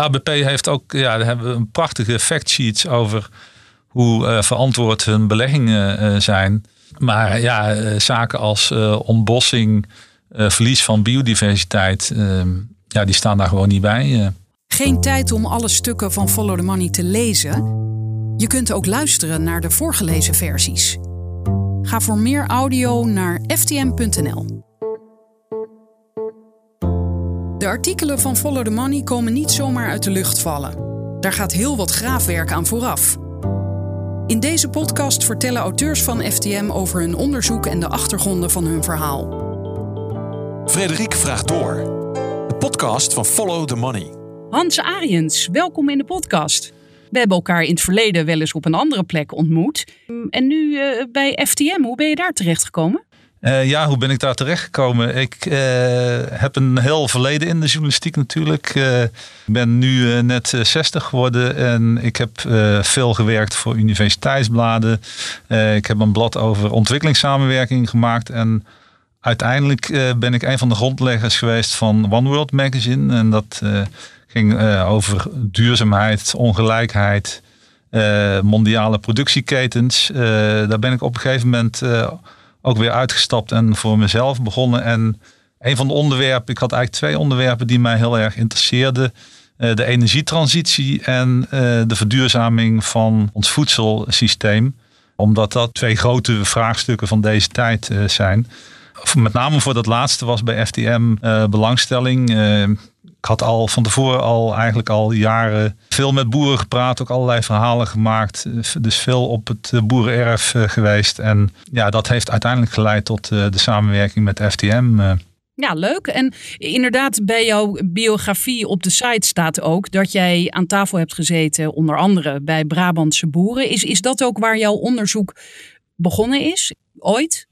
ABP heeft ook, ja, hebben een prachtige factsheets over hoe uh, verantwoord hun beleggingen uh, zijn. Maar ja, uh, zaken als ontbossing, verlies van biodiversiteit, ehm, ja, die staan daar gewoon niet bij. Geen tijd om alle stukken van Follow the Money te lezen. Je kunt ook luisteren naar de voorgelezen versies. Ga voor meer audio naar ftm.nl. De artikelen van Follow the Money komen niet zomaar uit de lucht vallen. Daar gaat heel wat graafwerk aan vooraf. In deze podcast vertellen auteurs van FTM over hun onderzoek en de achtergronden van hun verhaal. Frederik vraagt door. De podcast van Follow the Money. Hans Ariens, welkom in de podcast. We hebben elkaar in het verleden wel eens op een andere plek ontmoet. En nu uh, bij FTM, hoe ben je daar terechtgekomen? Uh, ja, hoe ben ik daar terechtgekomen? Ik uh, heb een heel verleden in de journalistiek natuurlijk. Ik ben nu net 60 geworden en ik heb veel gewerkt voor universiteitsbladen. ik heb een blad over ontwikkelingssamenwerking gemaakt. En uiteindelijk ben ik een van de grondleggers geweest van One World Magazine. En dat ging over duurzaamheid, ongelijkheid, mondiale productieketens. daar ben ik op een gegeven moment ook weer uitgestapt en voor mezelf begonnen. En een van de onderwerpen, ik had eigenlijk twee onderwerpen die mij heel erg interesseerden. Uh, de energietransitie en uh, de verduurzaming van ons voedselsysteem. Omdat dat twee grote vraagstukken van deze tijd uh, zijn. Met name voor dat laatste was bij FTM belangstelling had al van tevoren al eigenlijk al jaren veel met boeren gepraat, ook allerlei verhalen gemaakt. Dus veel op het eh, boerenerf eh, geweest. En ja, dat heeft uiteindelijk geleid tot eh, de samenwerking met FTM. Ja, leuk. En inderdaad, bij jouw biografie op de site staat ook dat jij aan tafel hebt gezeten, onder andere bij Brabantse boeren. Is, is dat ook waar jouw onderzoek begonnen is? Ooit?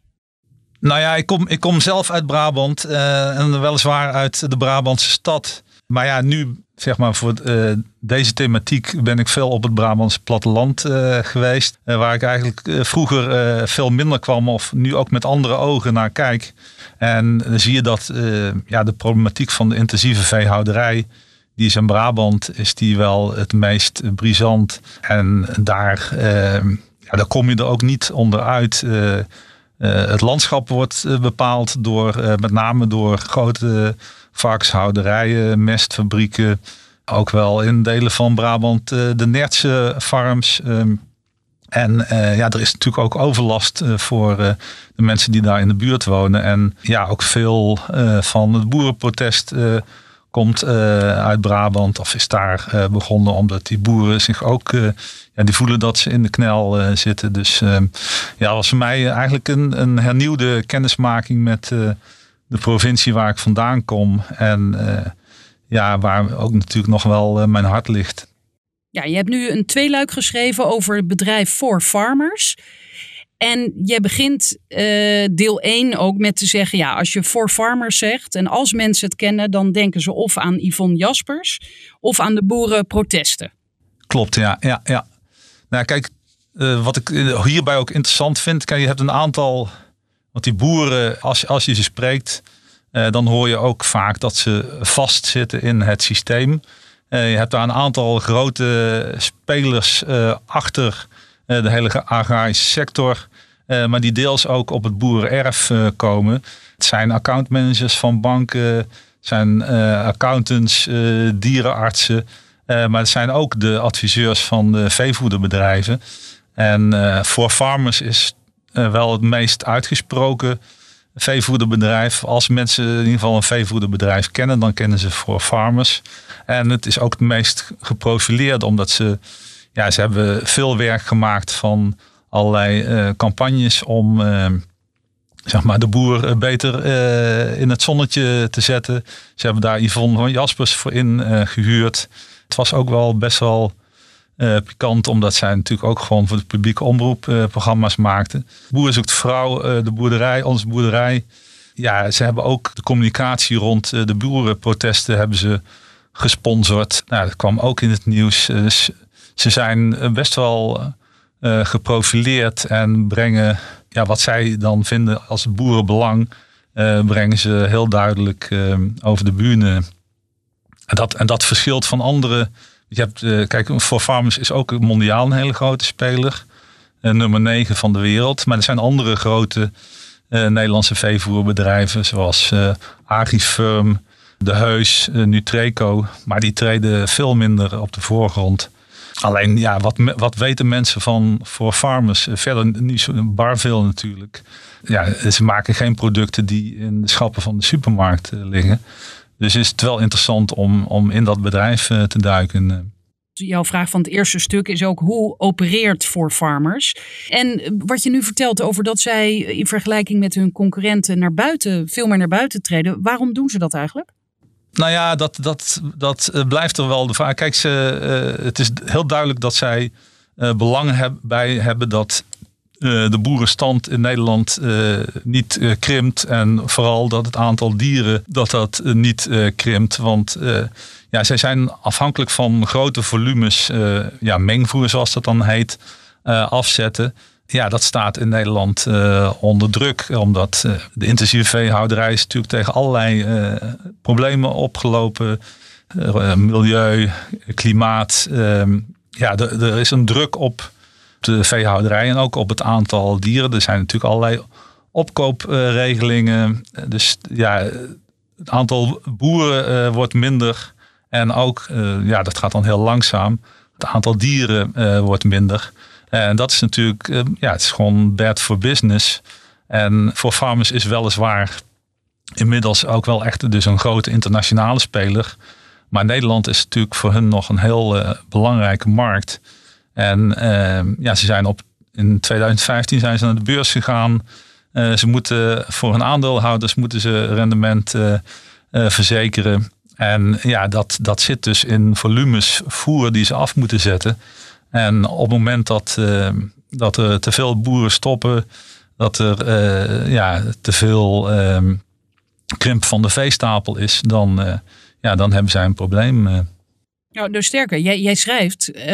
Nou ja, ik kom, ik kom zelf uit Brabant uh, en weliswaar uit de Brabantse stad. Maar ja, nu zeg maar voor uh, deze thematiek ben ik veel op het Brabantse platteland uh, geweest. waar ik eigenlijk vroeger veel minder kwam of nu ook met andere ogen naar kijk. En dan zie je dat ja, de problematiek van de intensieve veehouderij die is in Brabant, is die wel het meest brisant. En daar, ja, daar kom je er ook niet onderuit. Eh, het landschap wordt eh, bepaald door, eh, met name door grote varkenshouderijen, mestfabrieken. Ook wel in delen van Brabant de Nertse farms. Ehm, en ja, er is natuurlijk ook overlast voor de mensen die daar in de buurt wonen. En ja, ook veel van het boerenprotest komt uit Brabant of is daar begonnen omdat die boeren zich ook ja, die voelen dat ze in de knel zitten. Dus uh, ja, was voor mij eigenlijk een, een hernieuwde kennismaking met de provincie waar ik vandaan kom. En ja, waar ook natuurlijk nog wel mijn hart ligt. Ja, je hebt nu een tweeluik geschreven over het bedrijf For Farmers. En je begint deel 1 ook met te zeggen: ja, als je For Farmers zegt en als mensen het kennen, dan denken ze of aan Yvonne Jaspers of aan de boerenprotesten. Klopt, ja. ja, ja. Nou, kijk, uh, wat ik eh, hierbij ook interessant vind, kijk, je hebt een aantal, want die boeren, als, als je ze spreekt, uh, dan hoor je ook vaak dat ze vastzitten in het systeem. je hebt daar een aantal grote spelers achter de hele agrarische sector, maar die deels ook op het boerenerf komen. Het zijn accountmanagers van banken, zijn accountants, dierenartsen. Maar het zijn ook de adviseurs van de veevoederbedrijven. En voor farmers is wel het meest uitgesproken veevoederbedrijf. Als mensen in ieder geval een veevoederbedrijf kennen, dan kennen ze voor farmers. En het is ook het meest geprofileerd, omdat ze, ja, ze hebben veel werk gemaakt van allerlei campagnes om zeg maar, de boer beter in het zonnetje te zetten. Ze hebben daar Yvonne van Jaspers voor in gehuurd. Het was ook wel best wel uh, pikant, omdat zij natuurlijk ook gewoon voor de publieke omroep uh, programma's maakten. Boer zoekt vrouw, uh, de boerderij, onze boerderij. Ja, ze hebben ook de communicatie rond de boerenprotesten hebben ze gesponsord. Nou, dat kwam ook in het nieuws. Ze zijn best wel geprofileerd en brengen ja, wat zij dan vinden als boerenbelang, brengen ze heel duidelijk over de bühne. En dat, en dat verschilt van andere. Je hebt, uh, kijk, voor Farmers is ook mondiaal een hele grote speler. Uh, nummer 9 van de wereld. Maar er zijn andere grote uh, Nederlandse veevoerbedrijven, zoals Agrifirm, De Heus, Nutreco. Maar die treden veel minder op de voorgrond. Alleen, ja, wat, wat weten mensen van voor farmers? Verder niet zo bar veel natuurlijk. Ja, ze maken geen producten die in de schappen van de supermarkt liggen. Dus is het wel interessant om, om in dat bedrijf eh, te duiken. Jouw vraag van het eerste stuk is ook hoe opereert voor farmers? En wat je nu vertelt over dat zij in vergelijking met hun concurrenten naar buiten, veel meer naar buiten treden. Waarom doen ze dat eigenlijk? Nou ja, dat, dat, dat eh, blijft er wel de vraag. Kijk, ze, uh, het is heel duidelijk dat zij uh, belang bij hebben dat de boerenstand in Nederland uh, niet uh, krimpt. En vooral dat het aantal dieren dat dat niet krimpt. Want ja, zij zijn afhankelijk van grote volumes ja, mengvoer, zoals dat dan heet, afzetten. Ja, dat staat in Nederland onder druk. Omdat de intensieve veehouderij is natuurlijk tegen allerlei problemen opgelopen. milieu, klimaat. Ehm, ja, er is een druk op de veehouderij en ook op het aantal dieren. Er zijn natuurlijk allerlei opkoopregelingen. Dus ja, het aantal boeren uh, wordt minder. En ook, uh, ja, dat gaat dan heel langzaam. Het aantal dieren uh, wordt minder. En dat is natuurlijk, ja, het is gewoon bad for business. En voor farmers is weliswaar inmiddels ook wel echt dus een grote internationale speler. Maar Nederland is natuurlijk voor hun nog een heel belangrijke markt. En ehm, ja, ze zijn op, in 2015 zijn ze naar de beurs gegaan. Uh, ze moeten voor hun aandeelhouders moeten ze rendement uh, verzekeren. En ja, dat, dat zit dus in volumes voer die ze af moeten zetten. En op het moment dat, ehm, dat er te veel boeren stoppen, dat er ja, te veel ehm, krimp van de veestapel is, dan, ja, dan hebben zij een probleem. Nou, dus sterker, jij, jij schrijft, uh,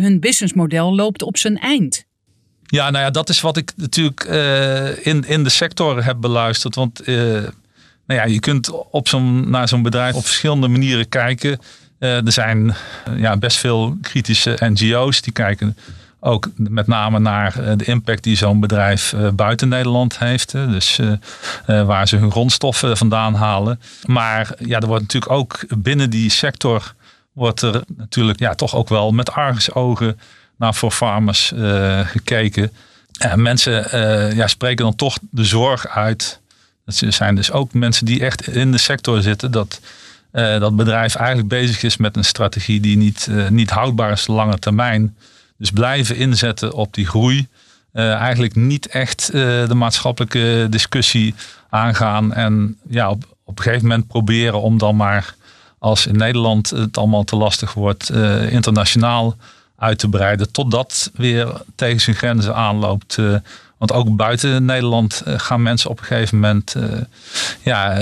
hun businessmodel loopt op zijn eind. Ja, nou ja, dat is wat ik natuurlijk uh, in, in de sector heb beluisterd. Want uh, nou ja, je kunt op zo'n, naar zo'n bedrijf op verschillende manieren kijken. er zijn ja, best veel kritische NGO's die kijken ook met name naar de impact die zo'n bedrijf buiten Nederland heeft. Dus waar ze hun grondstoffen vandaan halen. Maar ja, er wordt natuurlijk ook binnen die sector wordt er natuurlijk ja, toch ook wel met argusogen naar voor farmers uh, gekeken. En mensen uh, ja, spreken dan toch de zorg uit. Dat zijn dus ook mensen die echt in de sector zitten. Dat uh, dat bedrijf eigenlijk bezig is met een strategie die niet, niet houdbaar is lange termijn. Dus blijven inzetten op die groei. eigenlijk niet echt de maatschappelijke discussie aangaan. En ja, op, op een gegeven moment proberen om dan maar als in Nederland het allemaal te lastig wordt, uh, internationaal uit te breiden. Totdat weer tegen zijn grenzen aanloopt. Uh, want ook buiten Nederland uh, gaan mensen op een gegeven moment. ja,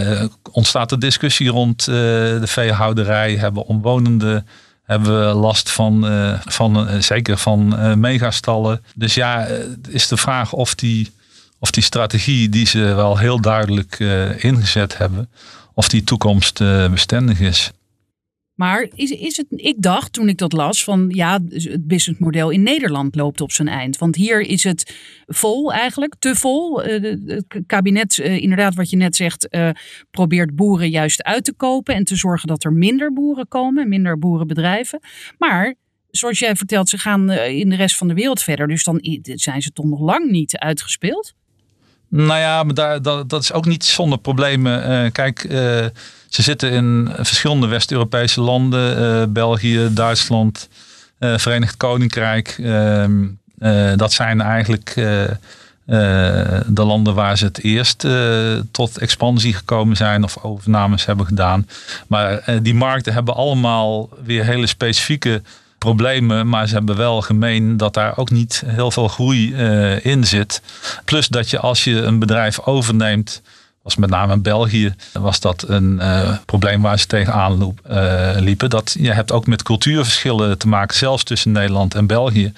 ontstaat er discussie rond de veehouderij. Hebben omwonenden hebben last van, van zeker van megastallen. Dus ja, is de vraag of die, of die strategie die ze wel heel duidelijk ingezet hebben of die toekomst bestendig is. Maar is, is het, ik dacht toen ik dat las van ja, het businessmodel in Nederland loopt op zijn eind. Want hier is het vol eigenlijk, te vol. Eh, het kabinet, eh, inderdaad wat je net zegt, uh, probeert boeren juist uit te kopen en te zorgen dat er minder boeren komen, minder boerenbedrijven. Maar zoals jij vertelt, ze gaan in de rest van de wereld verder. Dus dan zijn ze toch nog lang niet uitgespeeld? Nou ja, maar daar, dat, dat is ook niet zonder problemen. Uh, kijk, uh, ze zitten in verschillende West-Europese landen. Uh, België, Duitsland, Verenigd Koninkrijk. Ehm, dat zijn eigenlijk de landen waar ze het eerst tot expansie gekomen zijn of overnames hebben gedaan. Maar die markten hebben allemaal weer hele specifieke problemen, maar ze hebben wel gemeen dat daar ook niet heel veel groei uh, in zit. Plus dat je als je een bedrijf overneemt, was met name in België, was dat een uh, probleem waar ze tegenaan loop, uh, liepen. Dat je hebt ook met cultuurverschillen te maken, zelfs tussen Nederland en België.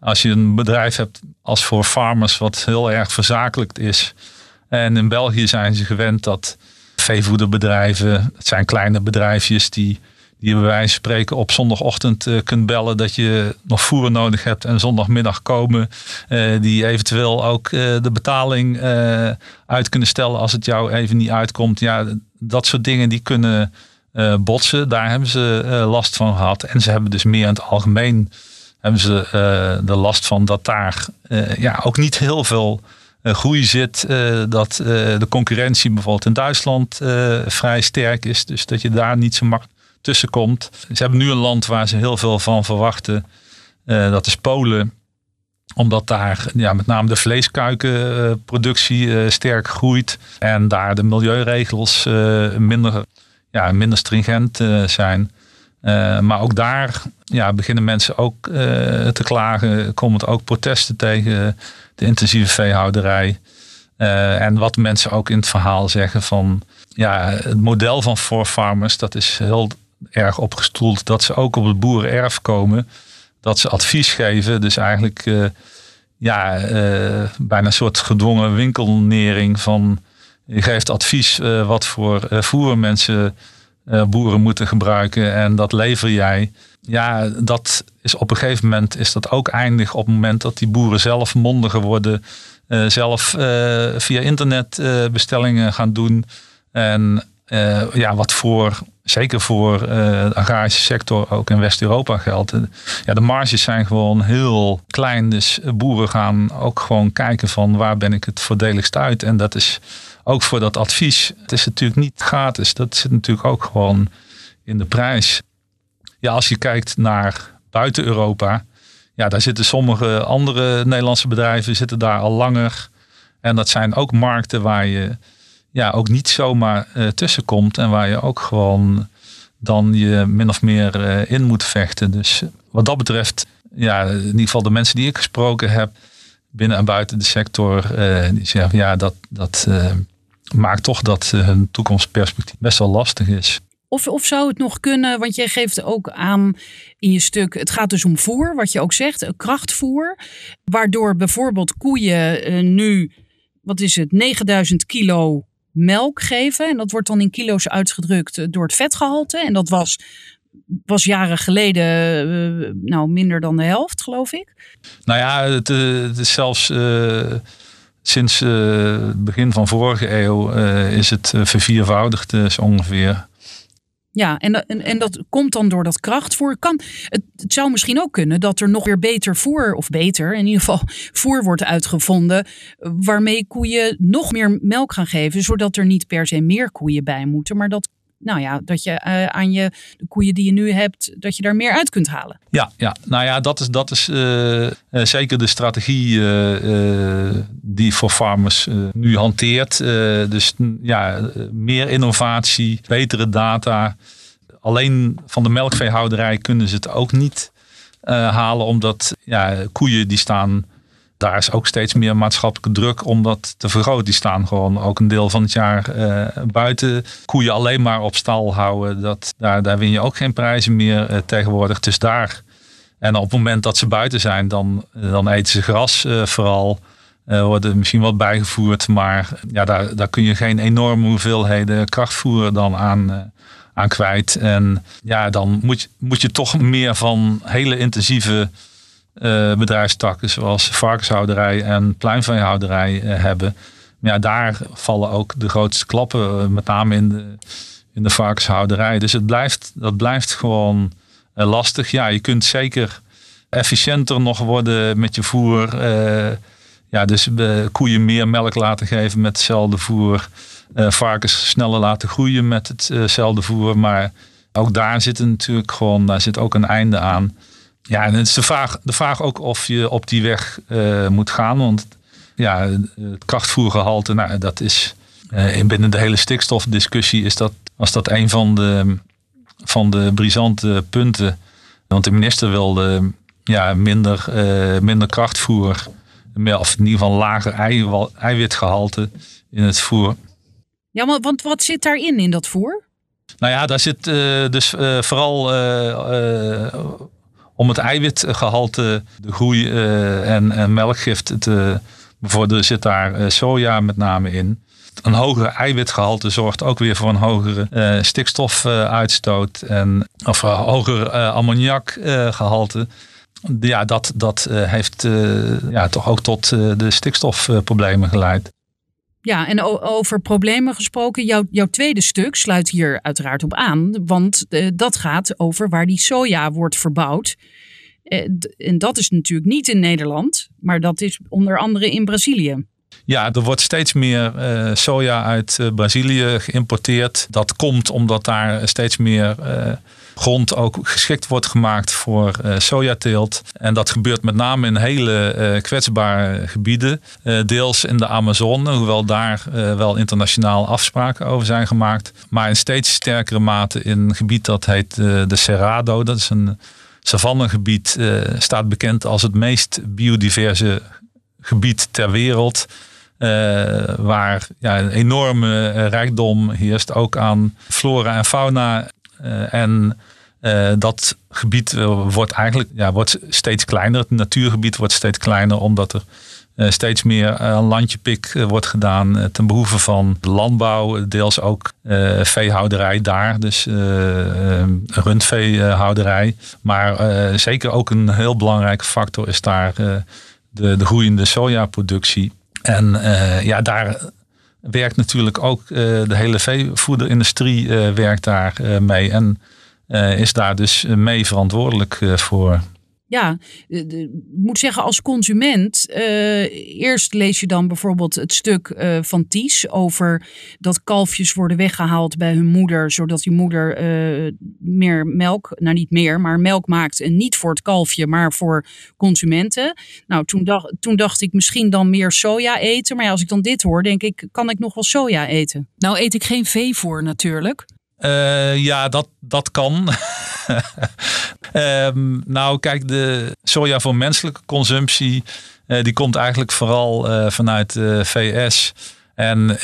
Als je een bedrijf hebt als voor farmers, wat heel erg verzakelijkt is. En in België zijn ze gewend dat veevoederbedrijven, het zijn kleine bedrijfjes die die bij wijze van spreken op zondagochtend uh, kunt bellen dat je nog voer nodig hebt en zondagmiddag komen. Uh, die eventueel ook uh, de betaling uit kunnen stellen als het jou even niet uitkomt. Ja, dat soort dingen die kunnen botsen. Daar hebben ze last van gehad. En ze hebben dus meer in het algemeen hebben ze de last van dat daar ja, ook niet heel veel groei zit. dat de concurrentie bijvoorbeeld in Duitsland vrij sterk is. Dus dat je daar niet zo makkelijk tussenkomt. Ze hebben nu een land waar ze heel veel van verwachten. Uh, dat is Polen omdat daar ja, met name de vleeskuikenproductie uh, sterk groeit. En daar de milieuregels uh, minder, ja, minder stringent zijn. maar ook daar ja, beginnen mensen ook te klagen. Komen er ook protesten tegen de intensieve veehouderij. en wat mensen ook in het verhaal zeggen van... Ja, het model van for farmers, dat is heel erg opgestoeld dat ze ook op het boerenerf komen. Dat ze advies geven. Dus eigenlijk uh, ja, uh, bijna een soort gedwongen winkelnering van je geeft advies uh, wat voor voer mensen, boeren moeten gebruiken en dat lever jij. Ja, dat is op een gegeven moment is dat ook eindig op het moment dat die boeren zelf mondiger worden. zelf via internet bestellingen gaan doen. En ja, wat voor zeker voor uh, de agrarische sector ook in West-Europa geldt. Ja, de marges zijn gewoon heel klein. Dus boeren gaan ook gewoon kijken van waar ben ik het voordeligst uit. En dat is ook voor dat advies. Het is natuurlijk niet gratis. Dat zit natuurlijk ook gewoon in de prijs. Ja, als je kijkt naar buiten Europa. Ja, daar zitten sommige andere Nederlandse bedrijven zitten daar al langer. En dat zijn ook markten waar je ja, ook niet zomaar uh, tussenkomt. En waar je ook gewoon dan je min of meer uh, in moet vechten. Dus wat dat betreft, ja, in ieder geval de mensen die ik gesproken heb binnen en buiten de sector, die zeggen ja, dat, dat maakt toch dat hun toekomstperspectief best wel lastig is. Of, of zou het nog kunnen, want jij geeft ook aan in je stuk, het gaat dus om voer, wat je ook zegt, krachtvoer. Waardoor bijvoorbeeld koeien nu, wat is het, 9000 kilo melk geven. En dat wordt dan in kilo's uitgedrukt eh, door het vetgehalte. En dat was, was jaren geleden uh, nou, minder dan de helft, geloof ik. Nou ja, het, eh, is zelfs sinds het begin van vorige eeuw is het verviervoudigd zo ongeveer. Ja, en, en, dat komt dan door dat krachtvoer. Kan, het, het, zou misschien ook kunnen dat er nog weer beter voer, of beter in ieder geval voer wordt uitgevonden, waarmee koeien nog meer melk gaan geven, zodat er niet per se meer koeien bij moeten, maar dat nou ja, dat je uh, aan je de koeien die je nu hebt, dat je daar meer uit kunt halen. Ja, ja. nou ja, dat is, dat is uh, zeker de strategie die voor farmers nu hanteert. dus ja, meer innovatie, betere data. Alleen van de melkveehouderij kunnen ze het ook niet halen, omdat ja, koeien die staan daar is ook steeds meer maatschappelijke druk om dat te vergroten. Die staan gewoon ook een deel van het jaar uh, buiten. Koeien alleen maar op stal houden, dat, daar, daar win je ook geen prijzen meer uh, tegenwoordig. Dus daar. En op het moment dat ze buiten zijn, dan, dan eten ze gras uh, vooral. worden misschien wat bijgevoerd, maar ja, daar, daar kun je geen enorme hoeveelheden krachtvoer dan aan, aan kwijt. En ja, dan moet, moet je toch meer van hele intensieve uh, bedrijfstakken zoals varkenshouderij en pluimveehouderij uh, hebben. Maar ja, daar vallen ook de grootste klappen, uh, met name in de, in de varkenshouderij. Dus het blijft, dat blijft gewoon lastig. Ja, je kunt zeker efficiënter nog worden met je voer. ja, dus koeien meer melk laten geven met hetzelfde voer. varkens sneller laten groeien met hetzelfde voer. Maar ook daar zit natuurlijk gewoon, daar zit ook een einde aan. Ja, en het is de vraag, de vraag ook of je op die weg uh, moet gaan. Want ja, het krachtvoergehalte, nou, dat is uh, binnen de hele stikstofdiscussie is dat, was dat een van de, van de brisante punten. Want de minister wilde ja, minder, uh, minder krachtvoer, of in ieder geval lager eiwitgehalte in het voer. Ja, maar want wat zit daarin in dat voer? Nou ja, daar zit dus vooral om het eiwitgehalte, de groei uh, en, melkgift te bevorderen, zit daar uh, soja met name in. een hogere eiwitgehalte zorgt ook weer voor een hogere uh, stikstofuitstoot en of een hoger ammoniakgehalte. ja, dat, dat heeft ja, toch ook tot de stikstofproblemen geleid. Ja, en over problemen gesproken, jouw, jouw tweede stuk sluit hier uiteraard op aan. Want dat gaat over waar die soja wordt verbouwd. en dat is natuurlijk niet in Nederland, maar dat is onder andere in Brazilië. Ja, er wordt steeds meer uh, soja uit Brazilië geïmporteerd. Dat komt omdat daar steeds meer grond ook geschikt wordt gemaakt voor sojateelt. En dat gebeurt met name in hele kwetsbare gebieden. deels in de Amazone, hoewel daar wel internationaal afspraken over zijn gemaakt. Maar in steeds sterkere mate in een gebied dat heet de Cerrado. Dat is een savannegebied, staat bekend als het meest biodiverse gebied ter wereld. Uh, waar ja, een enorme eh, rijkdom heerst, ook aan flora en fauna. Uh, en uh, dat gebied wordt eigenlijk ja, wordt steeds kleiner. Het natuurgebied wordt steeds kleiner, omdat er steeds meer aan landjepik wordt gedaan ten behoeve van landbouw, deels ook veehouderij daar, dus rundveehouderij. Maar zeker ook een heel belangrijke factor is daar de, de groeiende sojaproductie. En ja, daar werkt natuurlijk ook uh, de hele veevoederindustrie uh, werkt daar mee. En is daar dus mee verantwoordelijk voor ja, ik moet zeggen als consument. Uh, eerst lees je dan bijvoorbeeld het stuk uh, van Ties over dat kalfjes worden weggehaald bij hun moeder, zodat die moeder meer melk, nou niet meer, maar melk maakt en niet voor het kalfje, maar voor consumenten. Nou, toen dacht, toen dacht ik misschien dan meer soja eten, maar als ik dan dit hoor, denk ik, kan ik nog wel soja eten? Nou eet ik geen veevoer natuurlijk. Uh, ja, dat, dat kan. um, nou, kijk, de soja voor menselijke consumptie, uh, die komt eigenlijk vooral uh, vanuit de VS. En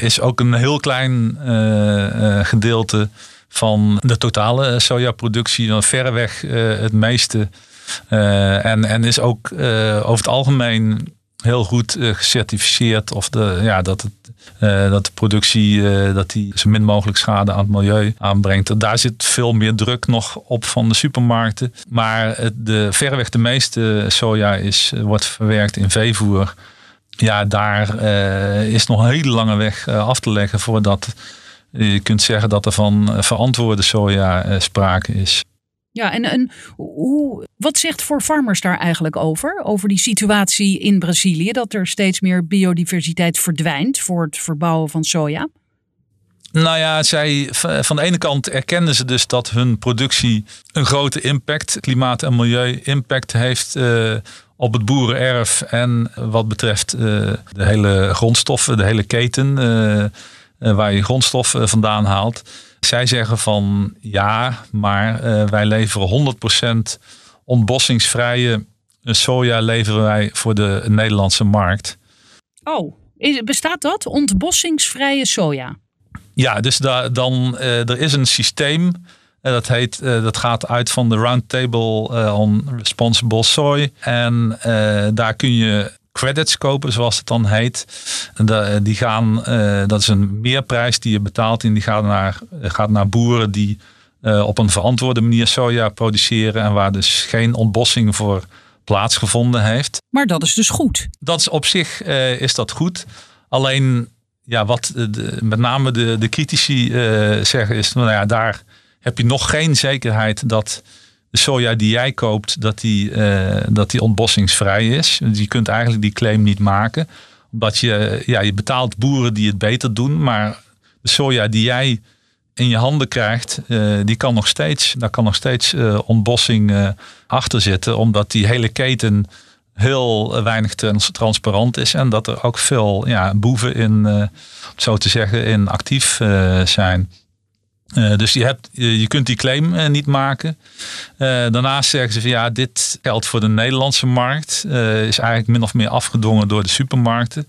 is ook een heel klein gedeelte van de totale sojaproductie, verreweg het meeste. en, en is ook over het algemeen heel goed gecertificeerd of de, ja, dat het uh, dat de productie uh, dat die zo min mogelijk schade aan het milieu aanbrengt. Daar zit veel meer druk nog op van de supermarkten. Maar de, verreweg de meeste soja is, eh, wordt verwerkt in veevoer. Ja, daar is nog een hele lange weg af te leggen voordat je kunt zeggen dat er van verantwoorde soja sprake is. Ja, en, en hoe, wat zegt voor farmers daar eigenlijk over? Over die situatie in Brazilië, dat er steeds meer biodiversiteit verdwijnt voor het verbouwen van soja? Nou ja, zij, van de ene kant erkennen ze dus dat hun productie een grote impact, klimaat- en milieu-impact heeft uh, op het boerenerf. En wat betreft uh, de hele grondstoffen, de hele keten, uh, waar je grondstoffen vandaan haalt. Zij zeggen van ja, maar uh, wij leveren 100% ontbossingsvrije soja leveren wij voor de Nederlandse markt. Oh, bestaat dat? Ontbossingsvrije soja? Ja, dus da, dan, er is een systeem. Dat, heet, dat gaat uit van de Roundtable on Responsible Soy. En daar kun je credits kopen, zoals het dan heet. Die gaan, eh, dat is een meerprijs die je betaalt en die gaat naar, gaat naar boeren die eh, op een verantwoorde manier soja produceren en waar dus geen ontbossing voor plaatsgevonden heeft. Maar dat is dus goed. Dat is op zich uh, is dat goed. Alleen ja, wat de, met name de, de critici zeggen is, nou ja, daar heb je nog geen zekerheid dat de soja die jij koopt, dat die, uh, dat die ontbossingsvrij is. Dus je kunt eigenlijk die claim niet maken. Omdat je, ja, je betaalt boeren die het beter doen. Maar de soja die jij in je handen krijgt, uh, die kan nog steeds, daar kan nog steeds uh, ontbossing achter zitten. Omdat die hele keten heel weinig transparant is. En dat er ook veel ja, boeven in, zo te zeggen, in actief zijn. Uh, dus je, hebt, je kunt die claim uh, niet maken. Uh, daarnaast zeggen ze van ja, dit geldt voor de Nederlandse markt. is eigenlijk min of meer afgedwongen door de supermarkten.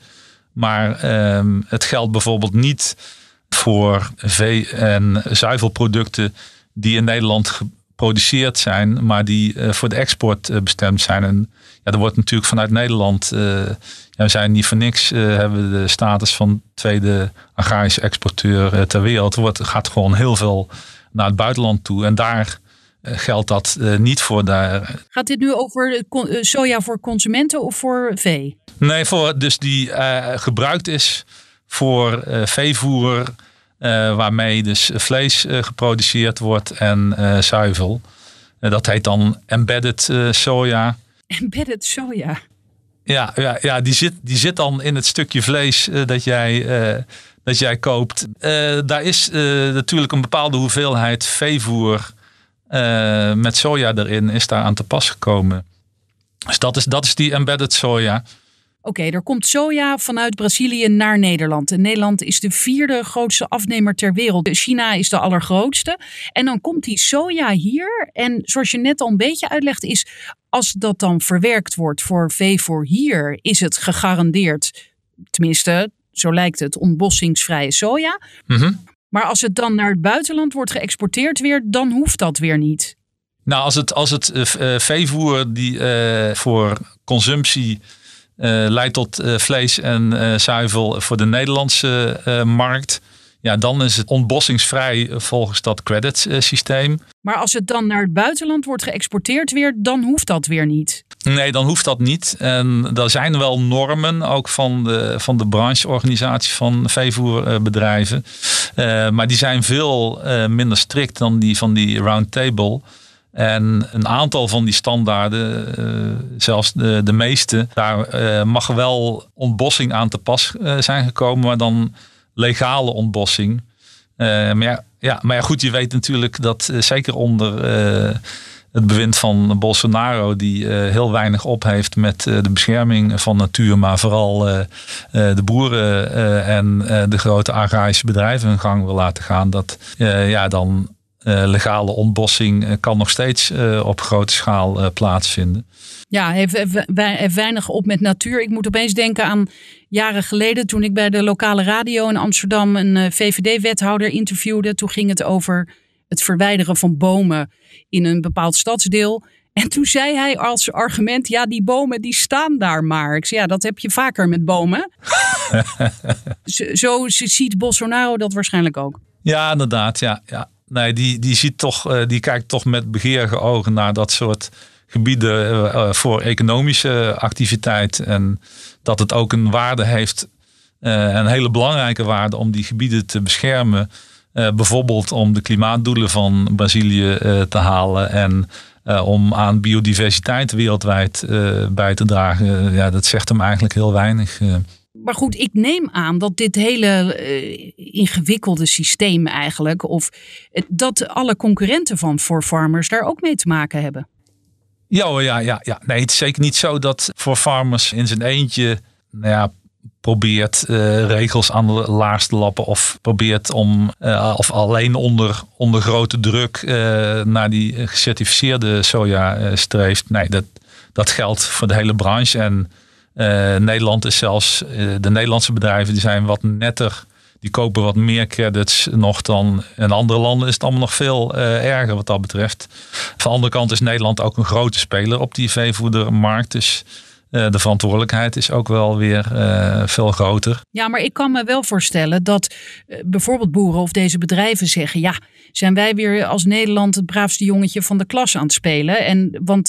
Maar ehm, het geldt bijvoorbeeld niet voor vee- en zuivelproducten die in Nederland geproduceerd zijn, maar die voor de export bestemd zijn. En ja, er wordt natuurlijk vanuit Nederland, ja, we zijn niet voor niks, hebben we de status van tweede agrarische exporteur ter wereld. Er wordt, gaat gewoon heel veel naar het buitenland toe. En daar geldt dat niet voor. Daar. Gaat dit nu over soja voor consumenten of voor vee? Nee, voor dus die gebruikt is voor veevoer waarmee dus vlees uh, geproduceerd wordt en uh, zuivel. dat heet dan embedded soja. Embedded soja? Ja, ja, ja die, zit, die zit dan in het stukje vlees dat, jij, dat jij koopt. daar is natuurlijk een bepaalde hoeveelheid veevoer met soja erin is daar aan te pas gekomen. Dus dat is, dat is die embedded soja. Oké, er komt soja vanuit Brazilië naar Nederland. En Nederland is de vierde grootste afnemer ter wereld. China is de allergrootste. En dan komt die soja hier. En zoals je net al een beetje uitlegt, is als dat dan verwerkt wordt voor veevoer hier, is het gegarandeerd, tenminste, zo lijkt het, ontbossingsvrije soja. Mhm. Maar als het dan naar het buitenland wordt geëxporteerd weer, dan hoeft dat weer niet. Nou, als het, als het uh, veevoer die uh, voor consumptie leidt tot uh, vlees en uh, zuivel voor de Nederlandse markt. Ja, dan is het ontbossingsvrij volgens dat credit systeem. Maar als het dan naar het buitenland wordt geëxporteerd weer, dan hoeft dat weer niet. Nee, dan hoeft dat niet. En er zijn wel normen, ook van de, van de brancheorganisatie van veevoerbedrijven. maar die zijn veel minder strikt dan die van die roundtable. En een aantal van die standaarden, uh, zelfs de, de meeste, daar uh, mag wel ontbossing aan te pas uh, zijn gekomen, maar dan legale ontbossing. maar, ja, ja, maar ja, goed, je weet natuurlijk dat zeker onder het bewind van Bolsonaro, die heel weinig op heeft met de bescherming van natuur, maar vooral de boeren en de grote agrarische bedrijven hun gang wil laten gaan, dat ja, dan uh, legale ontbossing uh, kan nog steeds uh, op grote schaal plaatsvinden. Ja, heeft, heeft, weinig op met natuur. Ik moet opeens denken aan jaren geleden toen ik bij de lokale radio in Amsterdam een VVD-wethouder interviewde. Toen ging het over het verwijderen van bomen in een bepaald stadsdeel. En toen zei hij als argument, ja, die bomen die staan daar maar. Ik zei, ja, dat heb je vaker met bomen. zo, zo ziet Bolsonaro dat waarschijnlijk ook. Ja, inderdaad. Ja, ja. Nee, die, die, ziet toch, eh, die kijkt toch met begeerige ogen naar dat soort gebieden eh, eh, voor economische activiteit. En dat het ook een waarde heeft, een hele belangrijke waarde om die gebieden te beschermen. bijvoorbeeld om de klimaatdoelen van Brazilië te halen en om aan biodiversiteit wereldwijd bij te dragen. ja, dat zegt hem eigenlijk heel weinig maar goed, ik neem aan dat dit hele uh, ingewikkelde systeem eigenlijk, of dat alle concurrenten van For Farmers daar ook mee te maken hebben. Ja, ja, ja, ja. Nee, het is zeker niet zo dat For Farmers in zijn eentje nou ja, probeert uh, regels aan de laars te lappen of probeert om of alleen onder, onder grote druk naar die gecertificeerde soja streeft. Nee, dat, dat geldt voor de hele branche en Nederland is zelfs, uh, de Nederlandse bedrijven die zijn wat netter. Die kopen wat meer credits nog dan in andere landen is het allemaal nog veel uh, erger wat dat betreft. Van de andere kant is Nederland ook een grote speler op die veevoedermarkt. Dus uh, de verantwoordelijkheid is ook wel weer uh, veel groter. Ja, maar ik kan me wel voorstellen dat uh, bijvoorbeeld boeren of deze bedrijven zeggen: ja, zijn wij weer als Nederland het braafste jongetje van de klas aan het spelen? En, want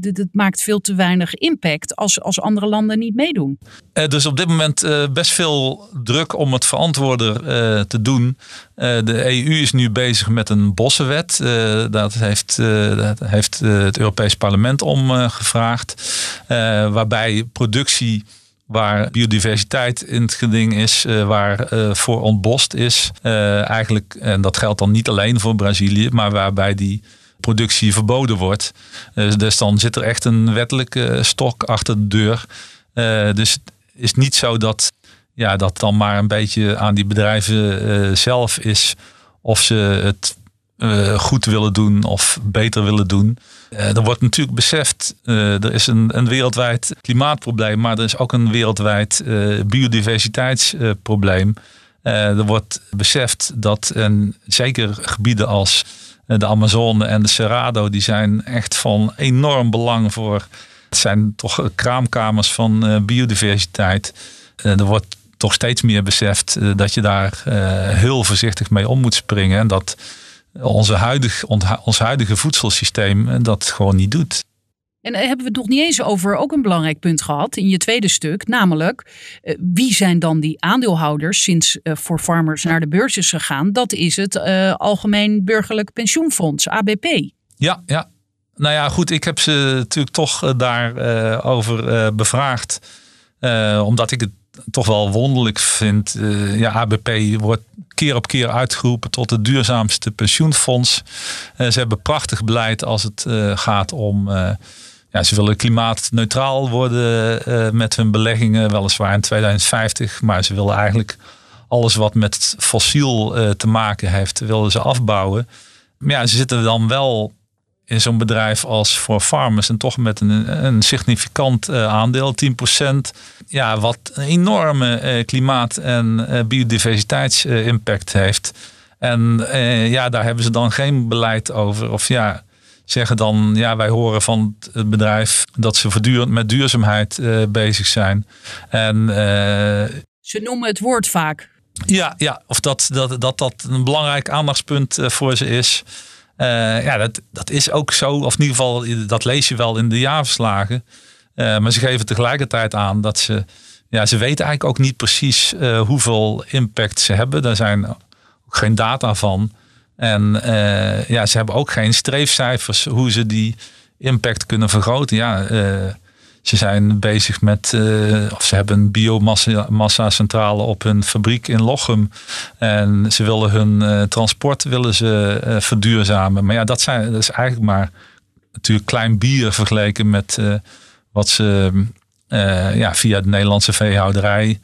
het maakt veel te weinig impact als, als andere landen niet meedoen. dus op dit moment best veel druk om het verantwoorder te doen. de EU is nu bezig met een bossenwet. dat heeft, dat heeft het Europees Parlement om gevraagd. Waarbij productie waar biodiversiteit in het geding is, uh, waar uh, voor ontbost is. Uh, eigenlijk, en dat geldt dan niet alleen voor Brazilië, maar waarbij die productie verboden wordt. dus dan zit er echt een wettelijke stok achter de deur. dus het is niet zo dat ja, dat dan maar een beetje aan die bedrijven zelf is of ze het goed willen doen of beter willen doen. Er wordt natuurlijk beseft, uh, er is een, een wereldwijd klimaatprobleem, maar er is ook een wereldwijd biodiversiteitsprobleem. er wordt beseft dat en zeker gebieden als de Amazone en de Cerrado, die zijn echt van enorm belang voor. Het zijn toch kraamkamers van biodiversiteit. er wordt toch steeds meer beseft dat je daar heel voorzichtig mee om moet springen. En dat onze huidig, ons huidige voedselsysteem dat gewoon niet doet. En eh, hebben we het nog niet eens over ook een belangrijk punt gehad in je tweede stuk. Namelijk, eh, wie zijn dan die aandeelhouders sinds uh, voor farmers naar de beurs is gegaan? Dat is het Algemeen Burgerlijk Pensioenfonds, ABP. Ja, ja. Nou ja, goed. Ik heb ze natuurlijk toch daarover over bevraagd. omdat ik het toch wel wonderlijk vind. ja, ABP wordt keer op keer uitgeroepen tot het duurzaamste pensioenfonds. ze hebben prachtig beleid als het gaat om ja, ze willen klimaatneutraal worden met hun beleggingen, weliswaar in 2050. Maar ze willen eigenlijk alles wat met fossiel te maken heeft, willen ze afbouwen. Maar ja, ze zitten dan wel in zo'n bedrijf als voor farmers en toch met een, een significant uh, aandeel, 10%. Ja, wat een enorme klimaat- en biodiversiteitsimpact heeft. En ja, daar hebben ze dan geen beleid over. Of ja, zeggen dan, ja, wij horen van het bedrijf dat ze voortdurend met duurzaamheid bezig zijn. En, ze noemen het woord vaak. Ja, ja of dat dat, dat, dat een belangrijk aandachtspunt voor ze is. Ja, dat, dat is ook zo, of in ieder geval, dat lees je wel in de jaarverslagen. maar ze geven tegelijkertijd aan dat ze, ja, ze weten eigenlijk ook niet precies hoeveel impact ze hebben. Daar zijn ook geen data van. En ja, ze hebben ook geen streefcijfers hoe ze die impact kunnen vergroten. Ja, ze zijn bezig met, uh, of ze hebben een biomassa centrale op hun fabriek in Lochem. En ze willen hun transport willen ze verduurzamen. Maar ja, dat, zijn, is eigenlijk maar natuurlijk klein bier vergeleken met wat ze ja, via de Nederlandse veehouderij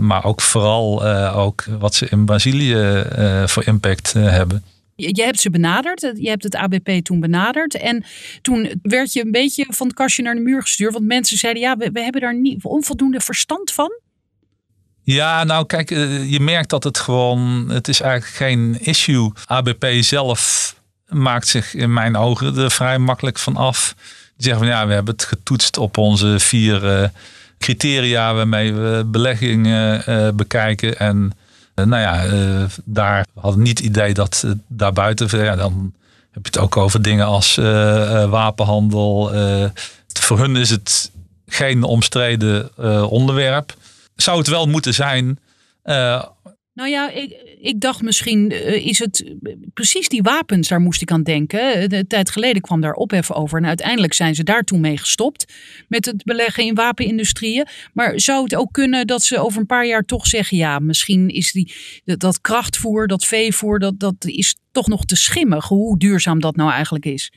maar ook vooral ook wat ze in Brazilië voor impact hebben. Je hebt ze benaderd, je hebt het ABP toen benaderd. En toen werd je een beetje van het kastje naar de muur gestuurd. Want mensen zeiden, ja, we, hebben daar niet onvoldoende verstand van. Ja, nou kijk, je merkt dat het gewoon, het is eigenlijk geen issue. ABP zelf maakt zich in mijn ogen er vrij makkelijk van af. Die zeggen van ja, we hebben het getoetst op onze vier criteria waarmee we beleggingen uh, bekijken. En nou ja, uh, daar hadden niet het idee dat daarbuiten, ja, dan heb je het ook over dingen als wapenhandel. voor hun is het geen omstreden onderwerp. Zou het wel moeten zijn nou ja, ik, ik dacht misschien uh, is het eh, precies die wapens, daar moest ik aan denken. De tijd geleden kwam daar ophef over en uiteindelijk zijn ze daar toen mee gestopt met het beleggen in wapenindustrieën. Maar zou het ook kunnen dat ze over een paar jaar toch zeggen, ja, misschien is die, dat, krachtvoer, dat veevoer, dat, dat is toch nog te schimmig, hoe duurzaam dat nou eigenlijk is?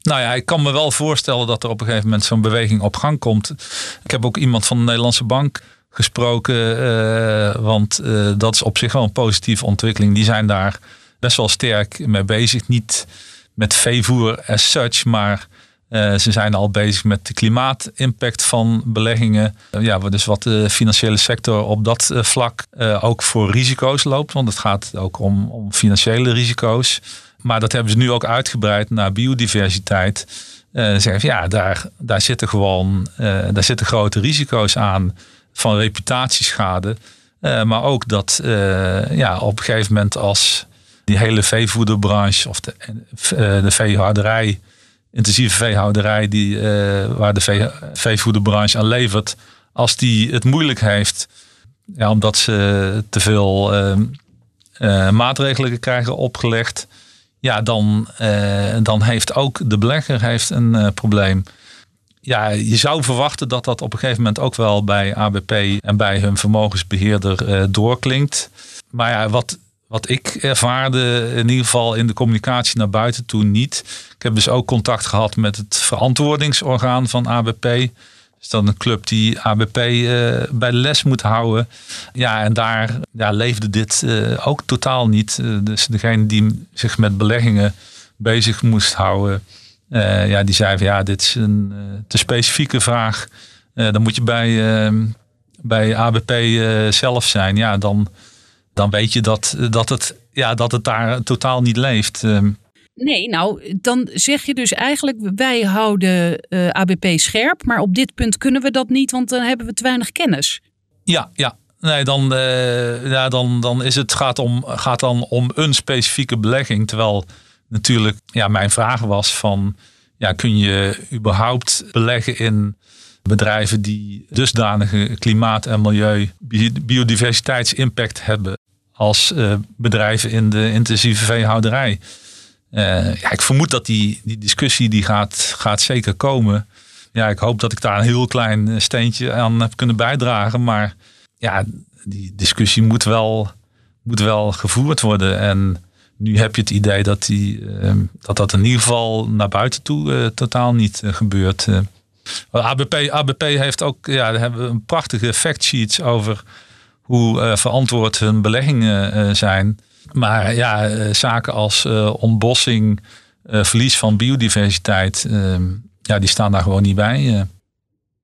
Nou ja, ik kan me wel voorstellen dat er op een gegeven moment zo'n beweging op gang komt. Ik heb ook iemand van de Nederlandse Bank gesproken. Uh, want uh, dat is op zich wel een positieve ontwikkeling. Die zijn daar best wel sterk mee bezig. Niet met veevoer as such, maar uh, ze zijn al bezig met de klimaatimpact van beleggingen. ja, dus wat de financiële sector op dat vlak ook voor risico's loopt. Want het gaat ook om, om financiële risico's. Maar dat hebben ze nu ook uitgebreid naar biodiversiteit. Uh, zeggen ja, daar, daar zitten gewoon daar zitten grote risico's aan van reputatieschade. Uh, maar ook dat uh, ja, op een gegeven moment als die hele veevoederbranche of de, uh, de veehouderij, intensieve veehouderij die, waar de vee, veevoederbranche aan levert, als die het moeilijk heeft, ja, omdat ze te veel maatregelen krijgen opgelegd, ja, dan, dan heeft ook de belegger heeft een probleem ja, je zou verwachten dat dat op een gegeven moment ook wel bij ABP en bij hun vermogensbeheerder uh, doorklinkt. Maar ja, wat, wat ik ervaarde, in ieder geval in de communicatie naar buiten toen niet. Ik heb dus ook contact gehad met het verantwoordingsorgaan van ABP. Is dat een club die ABP eh, bij de les moet houden? Ja, en daar ja, leefde dit uh, ook totaal niet. dus degene die zich met beleggingen bezig moest houden, uh, ja, die zei van ja, dit is een uh, te specifieke vraag. Uh, dan moet je bij, ehm, bij ABP zelf zijn. Ja, dan, dan weet je dat, dat, het, ja, dat het daar totaal niet leeft. Ehm, Nee, nou, dan zeg je dus eigenlijk, wij houden uh, ABP scherp, maar op dit punt kunnen we dat niet, want dan hebben we te weinig kennis. Ja, ja. Nee, dan, uh, ja, dan, dan is het gaat, om, gaat dan om een specifieke belegging. Terwijl natuurlijk ja, mijn vraag was van, ja, kun je überhaupt beleggen in bedrijven die dusdanige klimaat- en milieu, biodiversiteitsimpact hebben als uh, bedrijven in de intensieve veehouderij? Uh, ja, ik vermoed dat die, die discussie die gaat, gaat zeker komen. Ja, ik hoop dat ik daar een heel klein steentje aan heb kunnen bijdragen. Maar ja, die discussie moet wel, moet wel gevoerd worden. En nu heb je het idee dat die, uh, dat, dat in ieder geval naar buiten toe uh, totaal niet gebeurt. ABP, ABP heeft ook ja, hebben een prachtige factsheets over hoe verantwoord hun beleggingen zijn. Maar ja, eh, zaken als ontbossing, verlies van biodiversiteit, uh, ja, die staan daar gewoon niet bij.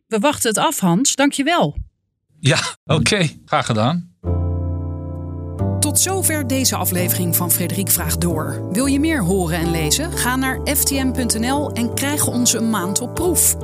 We wachten het af, Hans. Dankjewel. Ja, oké. Okay. Graag gedaan. Zover deze aflevering van Frederik Vraagt Door. Wil je meer horen en lezen? Ga naar ftm.nl en krijg onze maand op proef.